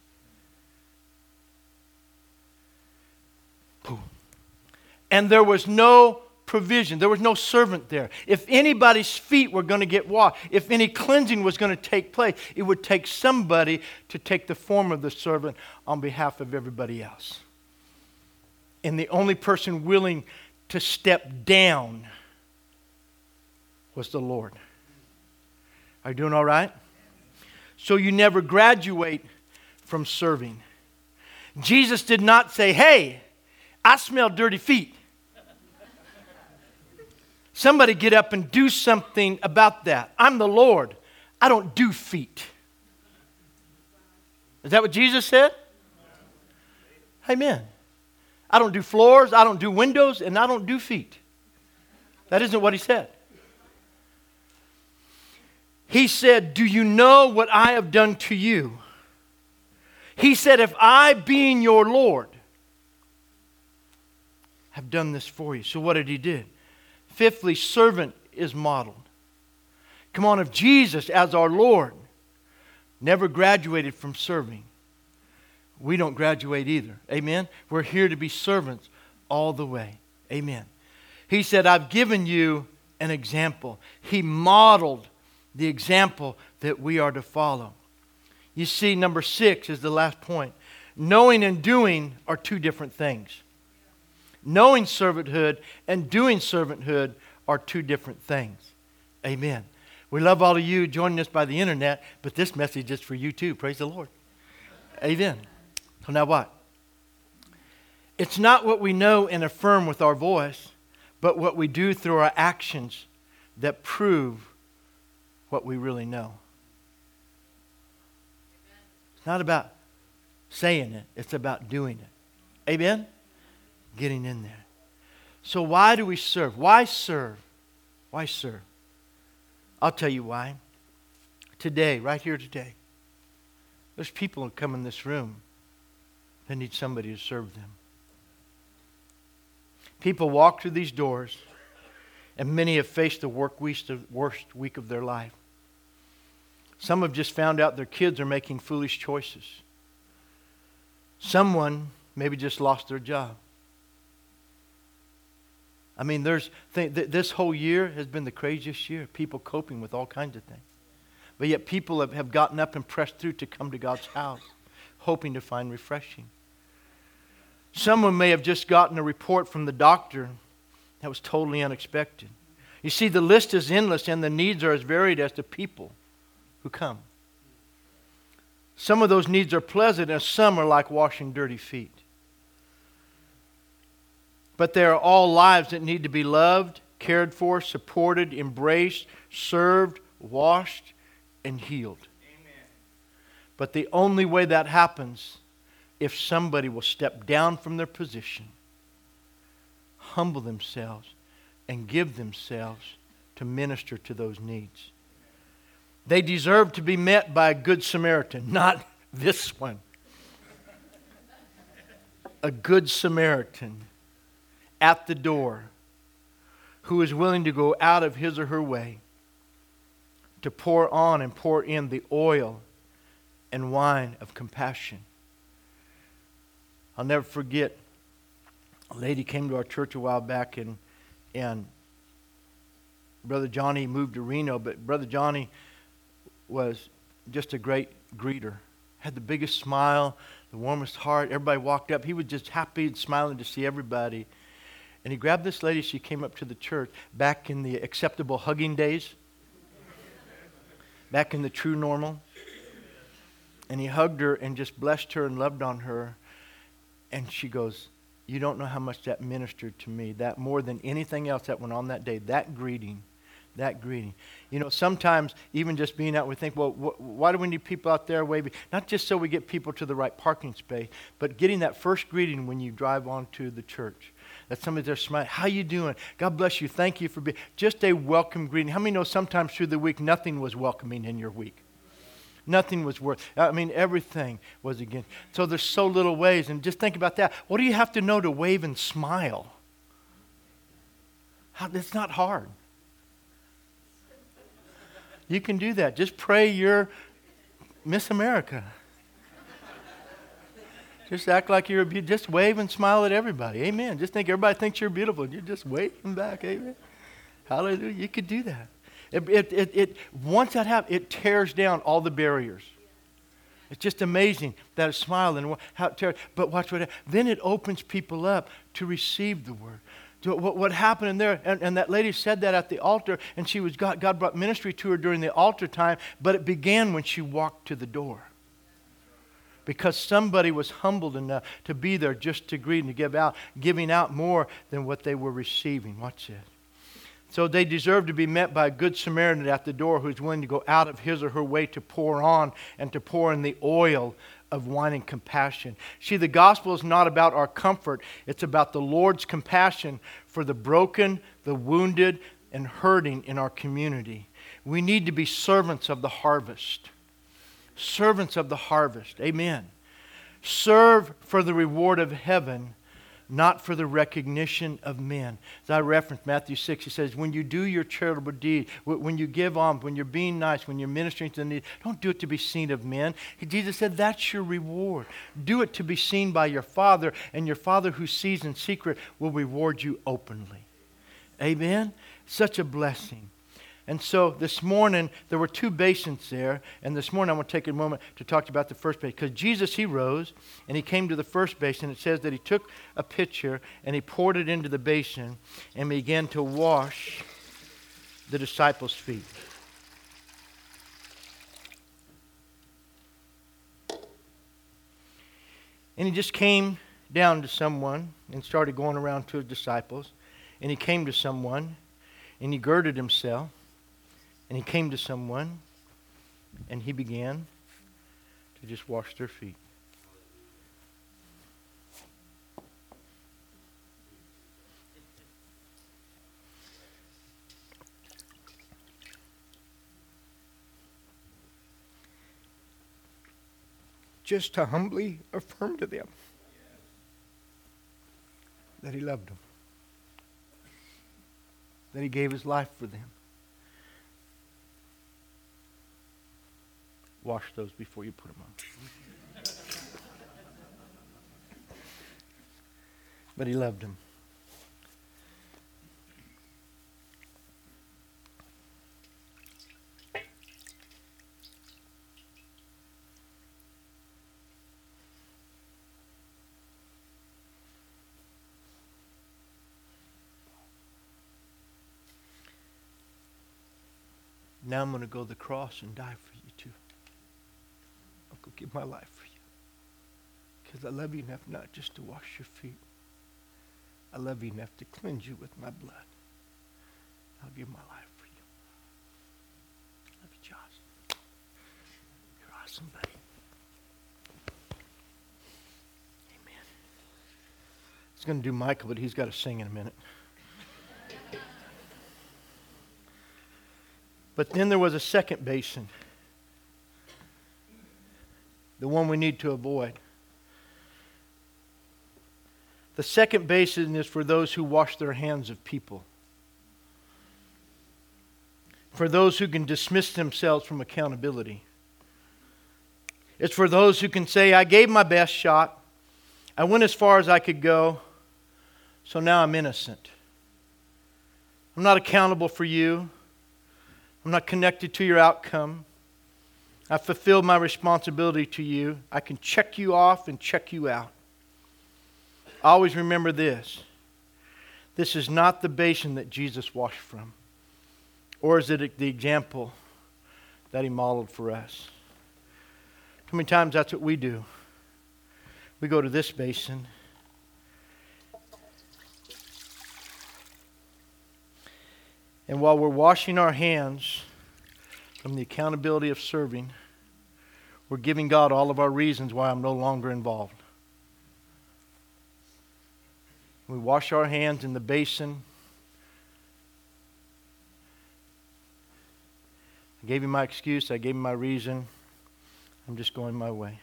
And there was no provision. There was no servant there. If anybody's feet were going to get washed, if any cleansing was going to take place, it would take somebody to take the form of the servant on behalf of everybody else. And the only person willing to step down was the Lord. Are you doing all right? So you never graduate from serving. Jesus did not say, Hey, I smell dirty feet. Somebody get up and do something about that. I'm the Lord. I don't do feet. Is that what Jesus said? Amen. I don't do floors, I don't do windows, and I don't do feet. That isn't what he said. He said, Do you know what I have done to you? He said, If I, being your Lord, have done this for you. So what did he do? Fifthly, servant is modeled. Come on, if Jesus, as our Lord, never graduated from serving, we don't graduate either. Amen? We're here to be servants all the way. Amen. He said, I've given you an example. He modeled the example that we are to follow. You see, number six is the last point. Knowing and doing are two different things. Knowing servanthood and doing servanthood are two different things. Amen. We love all of you joining us by the internet, but this message is for you too. Praise the Lord. Amen. So now what? It's not what we know and affirm with our voice, but what we do through our actions that prove what we really know. It's not about saying it, it's about doing it. Amen? Getting in there. So, why do we serve? Why serve? Why serve? I'll tell you why. Today, right here today, there's people who come in this room that need somebody to serve them. People walk through these doors, and many have faced the worst week of their life. Some have just found out their kids are making foolish choices. Someone maybe just lost their job. I mean, there's th- th- this whole year has been the craziest year. People coping with all kinds of things. But yet people have, have gotten up and pressed through to come to God's house, hoping to find refreshing. Someone may have just gotten a report from the doctor that was totally unexpected. You see, the list is endless and the needs are as varied as the people who come. Some of those needs are pleasant, and some are like washing dirty feet. But they are all lives that need to be loved, cared for, supported, embraced, served, washed, and healed. Amen. But the only way that happens if somebody will step down from their position, humble themselves, and give themselves to minister to those needs. They deserve to be met by a good Samaritan, not this one. A good Samaritan at the door who is willing to go out of his or her way to pour on and pour in the oil and wine of compassion. I'll never forget a lady came to our church a while back and and Brother Johnny moved to Reno, but Brother Johnny was just a great greeter. Had the biggest smile, the warmest heart. Everybody walked up. He was just happy and smiling to see everybody. And he grabbed this lady. She came up to the church back in the acceptable hugging days, back in the true normal. And he hugged her and just blessed her and loved on her. And she goes, You don't know how much that ministered to me. That more than anything else that went on that day, that greeting that greeting. You know, sometimes even just being out, we think, well, wh- why do we need people out there waving? Not just so we get people to the right parking space, but getting that first greeting when you drive onto the church. That somebody there smiling, how you doing? God bless you. Thank you for being. Just a welcome greeting. How many know sometimes through the week nothing was welcoming in your week? Nothing was worth. I mean, everything was again. So there's so little ways, and just think about that. What do you have to know to wave and smile? How, it's not hard. You can do that. Just pray you're Miss America. Just act like you're a just wave and smile at everybody. Amen. Just think everybody thinks you're beautiful. you're just waving back. Amen. Hallelujah. You could do that. It, it, it, it, once that happens, it tears down all the barriers. It's just amazing that a smile and how it tears. But watch what then it opens people up to receive the word what, what happened in there. And, and, that lady said that at the altar, and she was God, God brought ministry to her during the altar time, but it began when she walked to the door. Because somebody was humbled enough to be there just to greet and to give out, giving out more than what they were receiving. Watch this. So they deserve to be met by a good Samaritan at the door who's willing to go out of his or her way to pour on and to pour in the oil of wine and compassion. See, the gospel is not about our comfort, it's about the Lord's compassion for the broken, the wounded, and hurting in our community. We need to be servants of the harvest. Servants of the harvest. Amen. Serve for the reward of heaven not for the recognition of men. As I referenced Matthew 6, he says, when you do your charitable deed, when you give alms, when you're being nice, when you're ministering to the needy, don't do it to be seen of men. Jesus said, that's your reward. Do it to be seen by your Father, and your Father who sees in secret will reward you openly. Amen? Such a blessing. And so this morning, there were two basins there. And this morning, I want to take a moment to talk about the first basin. Because Jesus, he rose and he came to the first basin. It says that he took a pitcher and he poured it into the basin and began to wash the disciples' feet. And he just came down to someone and started going around to his disciples. And he came to someone and he girded himself and he came to someone and he began to just wash their feet. Just to humbly affirm to them that he loved them, that he gave his life for them. wash those before you put them on. but he loved him. Now I'm going to go to the cross and die for give my life for you. Because I love you enough not just to wash your feet. I love you enough to cleanse you with my blood. I'll give my life for you. Love you, Josh. You're awesome, buddy. Amen. I was going to do Michael, but he's got to sing in a minute. But then there was a second basin, the one we need to avoid. The second basin is for those who wash their hands of people, for those who can dismiss themselves from accountability. It's for those who can say, I gave my best shot, I went as far as I could go, so now I'm innocent. I'm not accountable for you. I'm not connected to your outcome. I fulfilled my responsibility to you. I can check you off and check you out. Always remember this this is not the basin that Jesus washed from, or is it the example that he modeled for us? How many times that's what we do? We go to this basin And while we're washing our hands the accountability of serving, we're giving God all of our reasons why I'm no longer involved. We wash our hands in the basin. I gave him my excuse, I gave him my reason. I'm just going my way.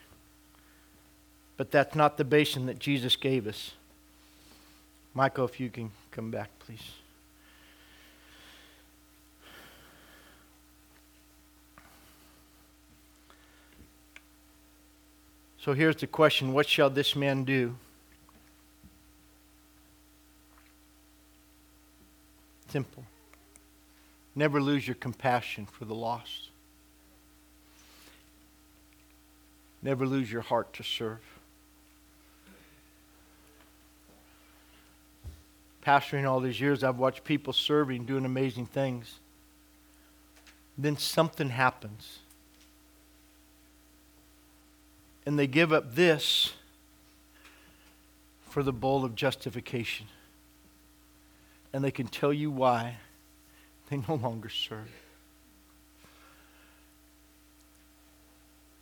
But that's not the basin that Jesus gave us. Michael, if you can come back, please. So here's the question What shall this man do? Simple. Never lose your compassion for the lost. Never lose your heart to serve. Pastoring all these years, I've watched people serving, doing amazing things. Then something happens and they give up this for the bowl of justification. And they can tell you why they no longer serve.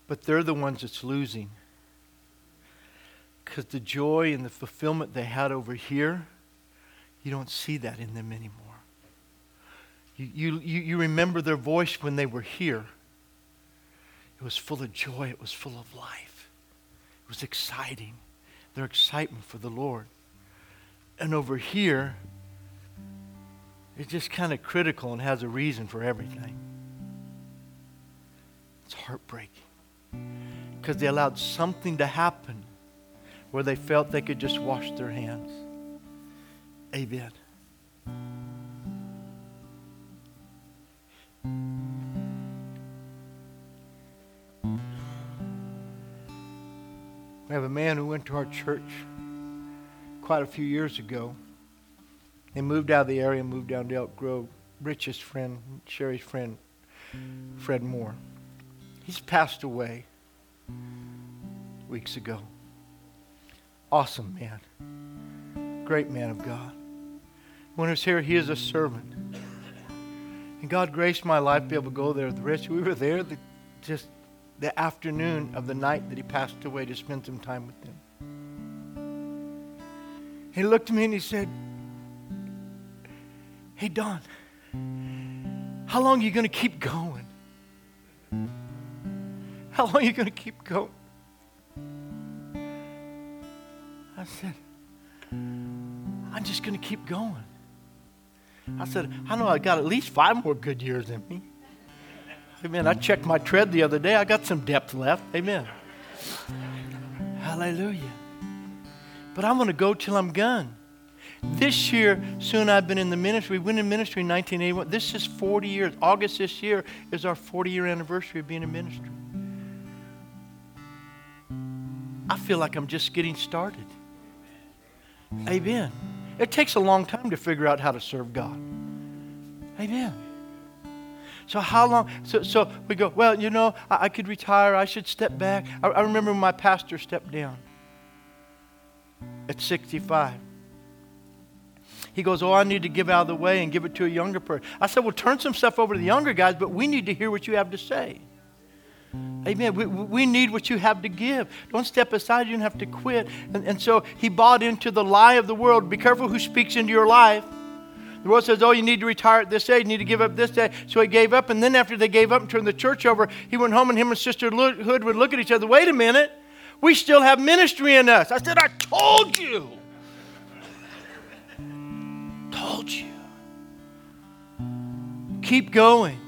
But they're the ones that's losing. Because the joy and the fulfillment they had over here, you don't see that in them anymore. You, you, you remember their voice when they were here. It was full of joy, it was full of life was exciting. Their excitement for the Lord. And over here, it's just kind of critical and has a reason for everything. It's heartbreaking. Because they allowed something to happen where they felt they could just wash their hands. Amen. We have a man who went to our church quite a few years ago. He moved out of the area, and moved down to Elk Grove. Rich's friend, Sherry's friend, Fred Moore. He's passed away weeks ago. Awesome man. Great man of God. When he was here, he is a servant. And God graced my life to be able to go there with Rich. We were there the, just the afternoon of the night that he passed away to spend some time with them. He looked at me and he said, Hey, Don, how long are you going to keep going? How long are you going to keep going? I said, I'm just going to keep going. I said, I know I got at least five more good years in me. Amen. I checked my tread the other day. I got some depth left. Amen. Hallelujah. But I'm going to go till I'm gone. This year, soon I've been in the ministry. We went in ministry in 1981. This is 40 years. August this year is our 40 year anniversary of being in ministry. I feel like I'm just getting started. Amen. It takes a long time to figure out how to serve God. Amen. So how long? So, so we go, well, you know, I, I could retire. I should step back. I, I remember when my pastor stepped down at 65. He goes, Oh, I need to give out of the way and give it to a younger person. I said, Well, turn some stuff over to the younger guys, but we need to hear what you have to say. Amen. We, we need what you have to give. Don't step aside. You don't have to quit. And, and so he bought into the lie of the world. Be careful who speaks into your life. The world says, oh, you need to retire at this age, you need to give up this day. So he gave up, and then after they gave up and turned the church over, he went home and him and Sister Hood would look at each other. Wait a minute, we still have ministry in us. I said, I told you. told you. Keep going.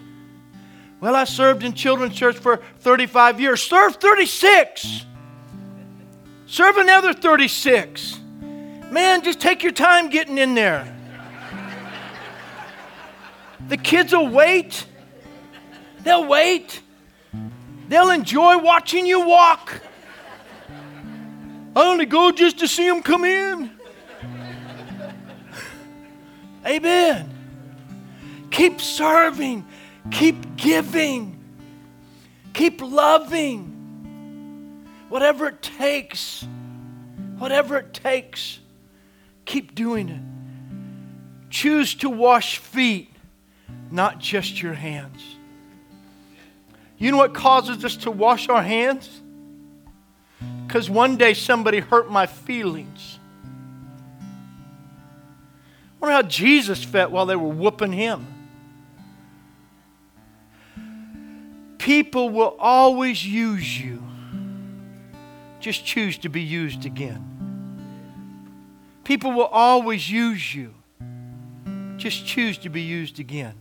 Well, I served in children's church for 35 years. Serve 36. Serve another 36. Man, just take your time getting in there. The kids will wait. They'll wait. They'll enjoy watching you walk. I only go just to see them come in. Amen. Keep serving. Keep giving. Keep loving. Whatever it takes. Whatever it takes. Keep doing it. Choose to wash feet not just your hands. You know what causes us to wash our hands? Because one day somebody hurt my feelings. I wonder how Jesus felt while they were whooping him. People will always use you. Just choose to be used again. People will always use you. Just choose to be used again.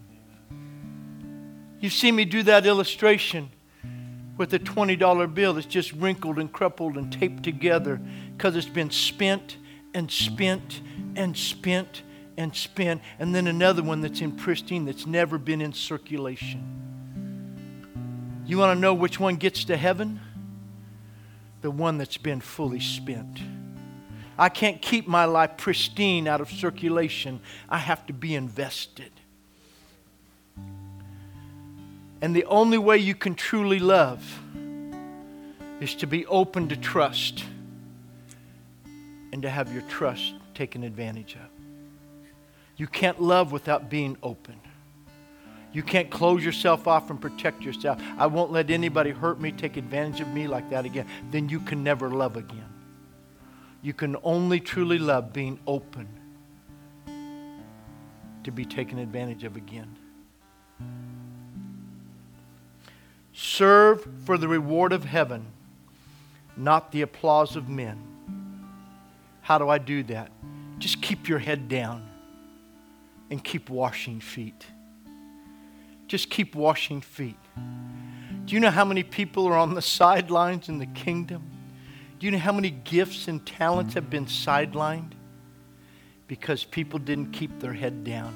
You've seen me do that illustration with a $20 bill that's just wrinkled and crumpled and taped together because it's been spent and spent and spent and spent. And then another one that's in pristine that's never been in circulation. You want to know which one gets to heaven? The one that's been fully spent. I can't keep my life pristine out of circulation. I have to be invested. And the only way you can truly love is to be open to trust and to have your trust taken advantage of. You can't love without being open. You can't close yourself off and protect yourself. I won't let anybody hurt me, take advantage of me like that again. Then you can never love again. You can only truly love being open to be taken advantage of again. Serve for the reward of heaven, not the applause of men. How do I do that? Just keep your head down and keep washing feet. Just keep washing feet. Do you know how many people are on the sidelines in the kingdom? Do you know how many gifts and talents have been sidelined? Because people didn't keep their head down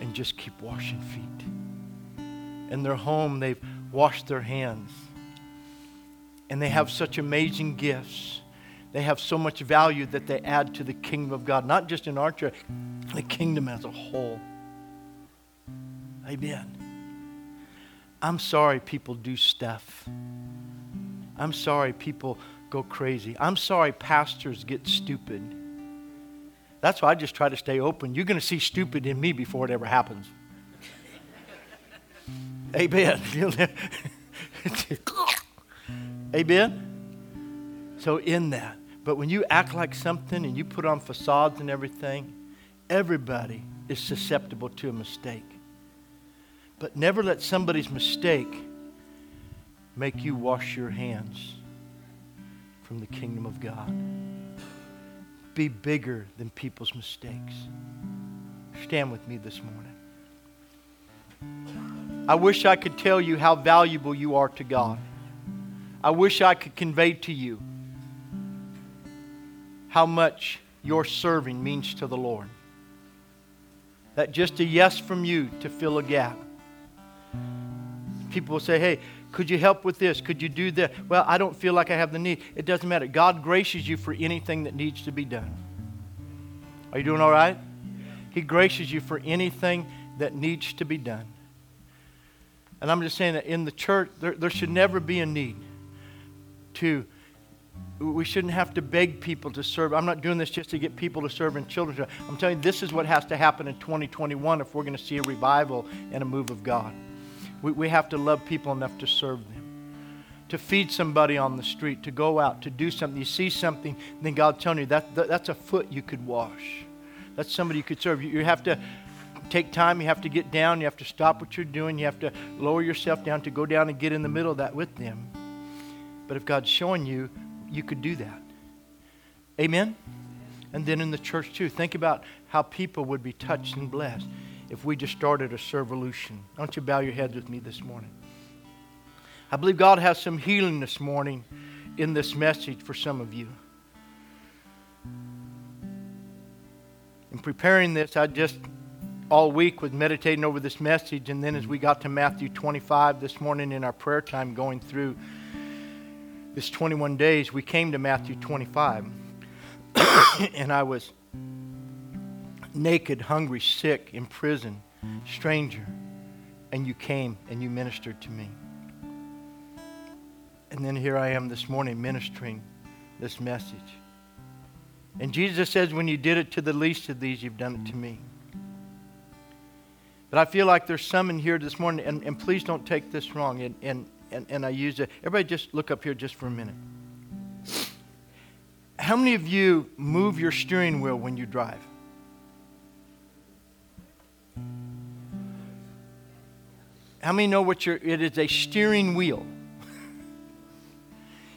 and just keep washing feet. In their home, they've wash their hands. And they have such amazing gifts. They have so much value that they add to the kingdom of God, not just in our church, the kingdom as a whole. Amen. I'm sorry people do stuff. I'm sorry people go crazy. I'm sorry pastors get stupid. That's why I just try to stay open. You're going to see stupid in me before it ever happens. Amen. Amen. So, in that, but when you act like something and you put on facades and everything, everybody is susceptible to a mistake. But never let somebody's mistake make you wash your hands from the kingdom of God. Be bigger than people's mistakes. Stand with me this morning. I wish I could tell you how valuable you are to God. I wish I could convey to you how much your serving means to the Lord. That just a yes from you to fill a gap. People will say, hey, could you help with this? Could you do that? Well, I don't feel like I have the need. It doesn't matter. God graces you for anything that needs to be done. Are you doing all right? He graces you for anything that needs to be done. And I'm just saying that in the church, there, there should never be a need to, we shouldn't have to beg people to serve. I'm not doing this just to get people to serve in children's. I'm telling you, this is what has to happen in 2021 if we're going to see a revival and a move of God. We, we have to love people enough to serve them to feed somebody on the street, to go out, to do something. You see something, then God's telling you that, that that's a foot you could wash. That's somebody you could serve. You, you have to take time. You have to get down. You have to stop what you're doing. You have to lower yourself down to go down and get in the middle of that with them. But if God's showing you, you could do that. Amen? And then in the church, too, think about how people would be touched and blessed if we just started a servolution. Don't you bow your heads with me this morning? I believe God has some healing this morning in this message for some of you. In preparing this, I just all week was meditating over this message, and then as we got to Matthew 25 this morning in our prayer time, going through this 21 days, we came to Matthew 25. and I was naked, hungry, sick, in prison, stranger, and you came and you ministered to me. And then here I am this morning ministering this message. And Jesus says, when you did it to the least of these, you've done it to me. But I feel like there's some in here this morning, and, and please don't take this wrong. And, and, and, and I use it. Everybody just look up here just for a minute. How many of you move your steering wheel when you drive? How many know what your it is a steering wheel?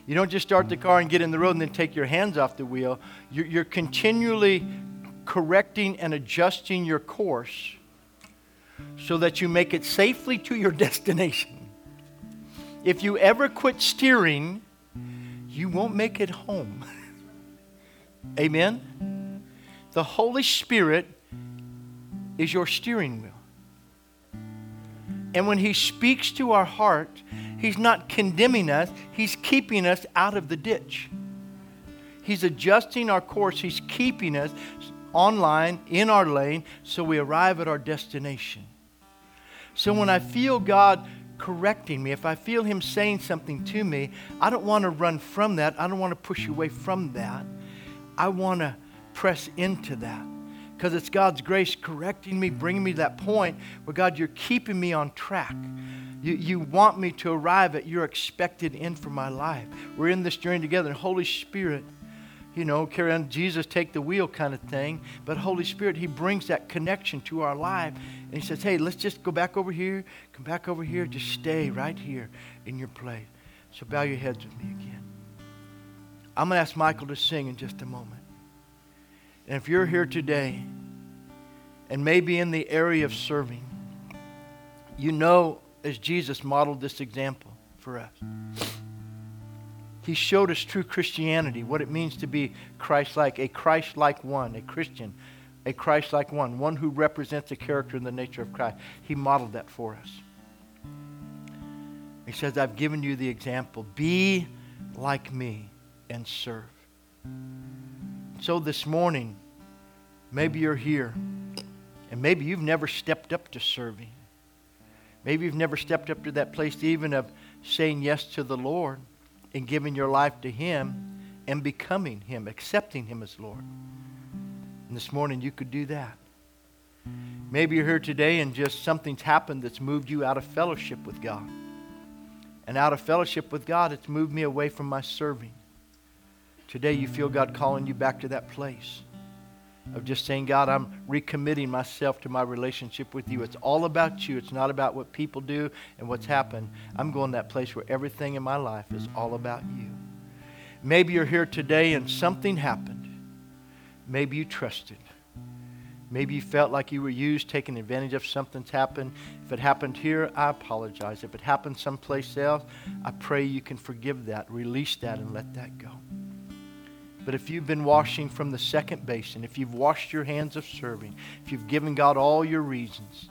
You don't just start the car and get in the road and then take your hands off the wheel. You're, you're continually correcting and adjusting your course so that you make it safely to your destination. If you ever quit steering, you won't make it home. Amen? The Holy Spirit is your steering wheel. And when He speaks to our heart, He's not condemning us, He's keeping us out of the ditch. He's adjusting our course, He's keeping us online in our lane so we arrive at our destination. So when I feel God correcting me, if I feel Him saying something to me, I don't want to run from that. I don't want to push away from that. I want to press into that because it's God's grace correcting me, bringing me to that point where God, you're keeping me on track. You, you want me to arrive at your expected end for my life. We're in this journey together. And Holy Spirit, you know, carry on Jesus, take the wheel kind of thing. But Holy Spirit, He brings that connection to our life. And He says, hey, let's just go back over here, come back over here, just stay right here in your place. So bow your heads with me again. I'm going to ask Michael to sing in just a moment. And if you're here today and maybe in the area of serving, you know as Jesus modeled this example for us. He showed us true Christianity, what it means to be Christ like, a Christ like one, a Christian, a Christ like one, one who represents the character and the nature of Christ. He modeled that for us. He says, I've given you the example. Be like me and serve. So this morning, maybe you're here, and maybe you've never stepped up to serving. Maybe you've never stepped up to that place even of saying yes to the Lord and giving your life to Him and becoming Him, accepting Him as Lord. And this morning you could do that. Maybe you're here today and just something's happened that's moved you out of fellowship with God. And out of fellowship with God, it's moved me away from my serving. Today you feel God calling you back to that place of just saying, God, I'm recommitting myself to my relationship with you. It's all about you. It's not about what people do and what's happened. I'm going that place where everything in my life is all about you. Maybe you're here today and something happened. Maybe you trusted. Maybe you felt like you were used, taken advantage of. Something's happened. If it happened here, I apologize. If it happened someplace else, I pray you can forgive that, release that, and let that go. But if you've been washing from the second basin, if you've washed your hands of serving, if you've given God all your reasons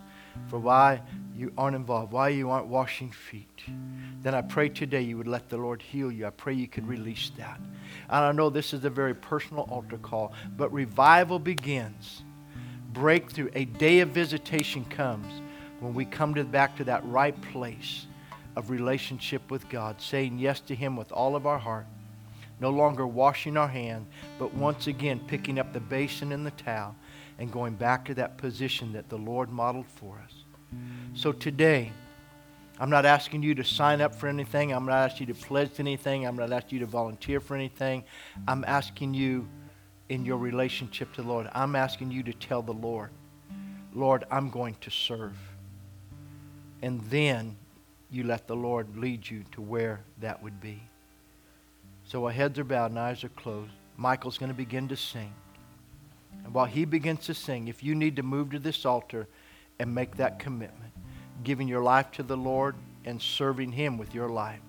for why you aren't involved, why you aren't washing feet, then I pray today you would let the Lord heal you. I pray you could release that. And I know this is a very personal altar call, but revival begins. Breakthrough, a day of visitation comes when we come to back to that right place of relationship with God, saying yes to Him with all of our heart, no longer washing our hands, but once again picking up the basin and the towel and going back to that position that the Lord modeled for us. So today, I'm not asking you to sign up for anything. I'm not asking you to pledge to anything. I'm not asking you to volunteer for anything. I'm asking you in your relationship to the Lord, I'm asking you to tell the Lord, Lord, I'm going to serve. And then you let the Lord lead you to where that would be. So our heads are bowed and eyes are closed. Michael's going to begin to sing. And while he begins to sing, if you need to move to this altar and make that commitment, giving your life to the Lord and serving Him with your life,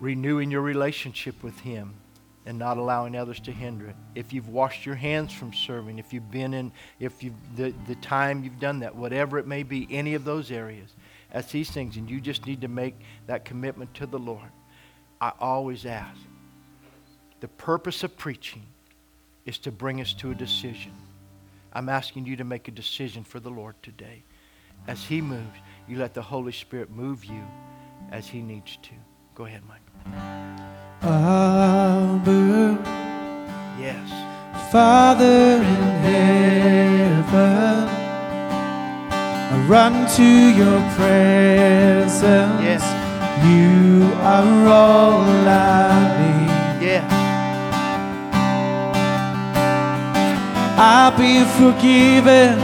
renewing your relationship with Him and not allowing others to hinder it. If you've washed your hands from serving, if you've been in, if you the, the time you've done that, whatever it may be, any of those areas, as He sings, and you just need to make that commitment to the Lord, I always ask. The purpose of preaching is to bring us to a decision. I'm asking you to make a decision for the Lord today. As He moves, you let the Holy Spirit move you as He needs to. Go ahead, Mike. Abba, Yes. Father in heaven, I run to your presence. Yes. You are all I need. Yes. I've been forgiven.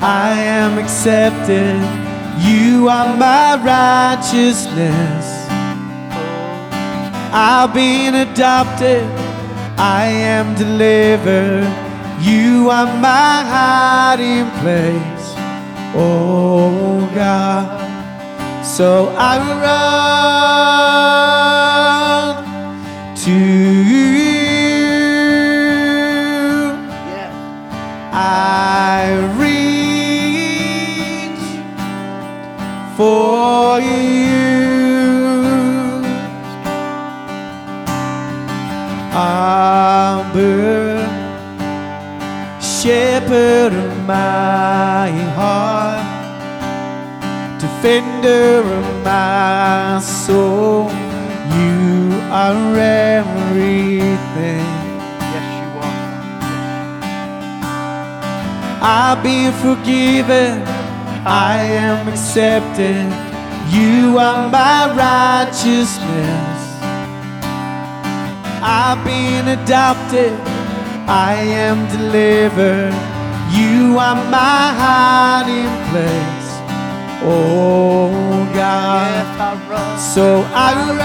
I am accepted. You are my righteousness. Oh. I've been adopted. I am delivered. You are my hiding place. Oh God. So I run to you. I reach for you. Abba, shepherd of my heart, defender of my soul, you are everything. Yes, you are. I've been forgiven. I am accepted. You are my righteousness. I've been adopted. I am delivered. You are my hiding place. Oh God. Yes, I run. So I run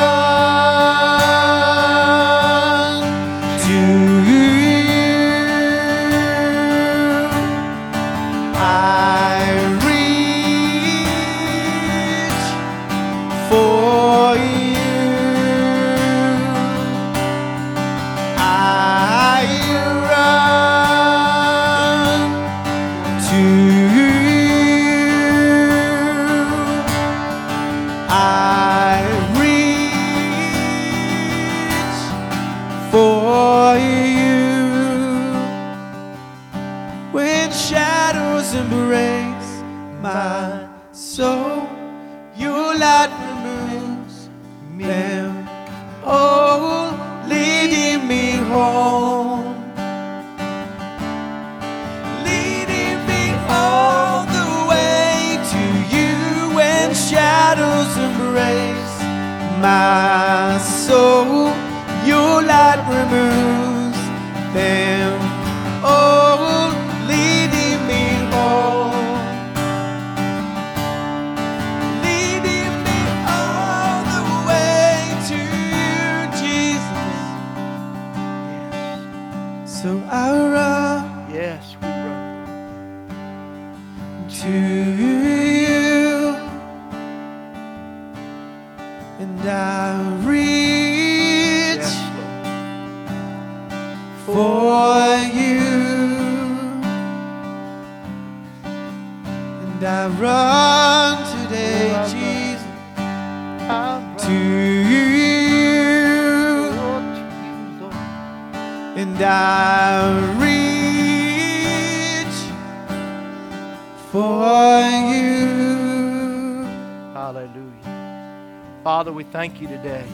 thank you today.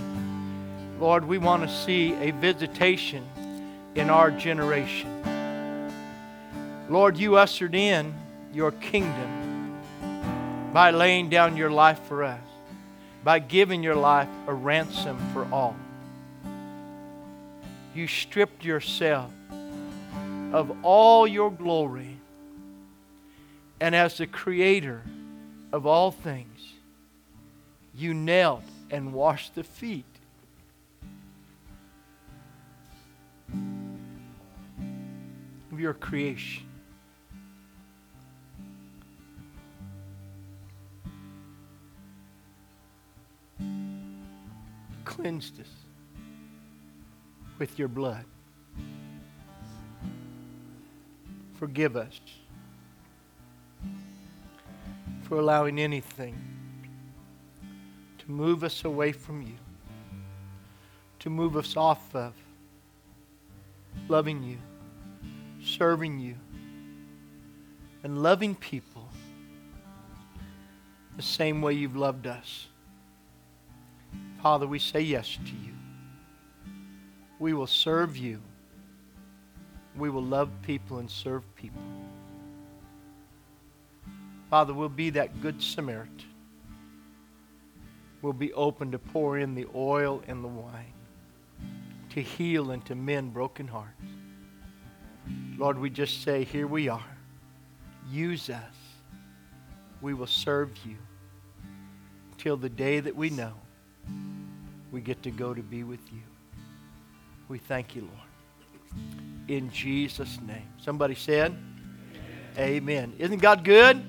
Lord, we want to see a visitation in our generation. Lord, you ushered in your kingdom by laying down your life for us, by giving your life a ransom for all. You stripped yourself of all your glory, and as the creator of all things, you knelt and wash the feet of your creation. Cleansed us with your blood. Forgive us for allowing anything to move us away from you, to move us off of loving you, serving you, and loving people the same way you've loved us. Father, we say yes to you. We will serve you. We will love people and serve people. Father, we'll be that good Samaritan. We'll be open to pour in the oil and the wine, to heal and to mend broken hearts. Lord, we just say, here we are. Use us. We will serve you till the day that we know we get to go to be with you. We thank you, Lord. In Jesus' name. Somebody said, Amen. Amen. Isn't God good?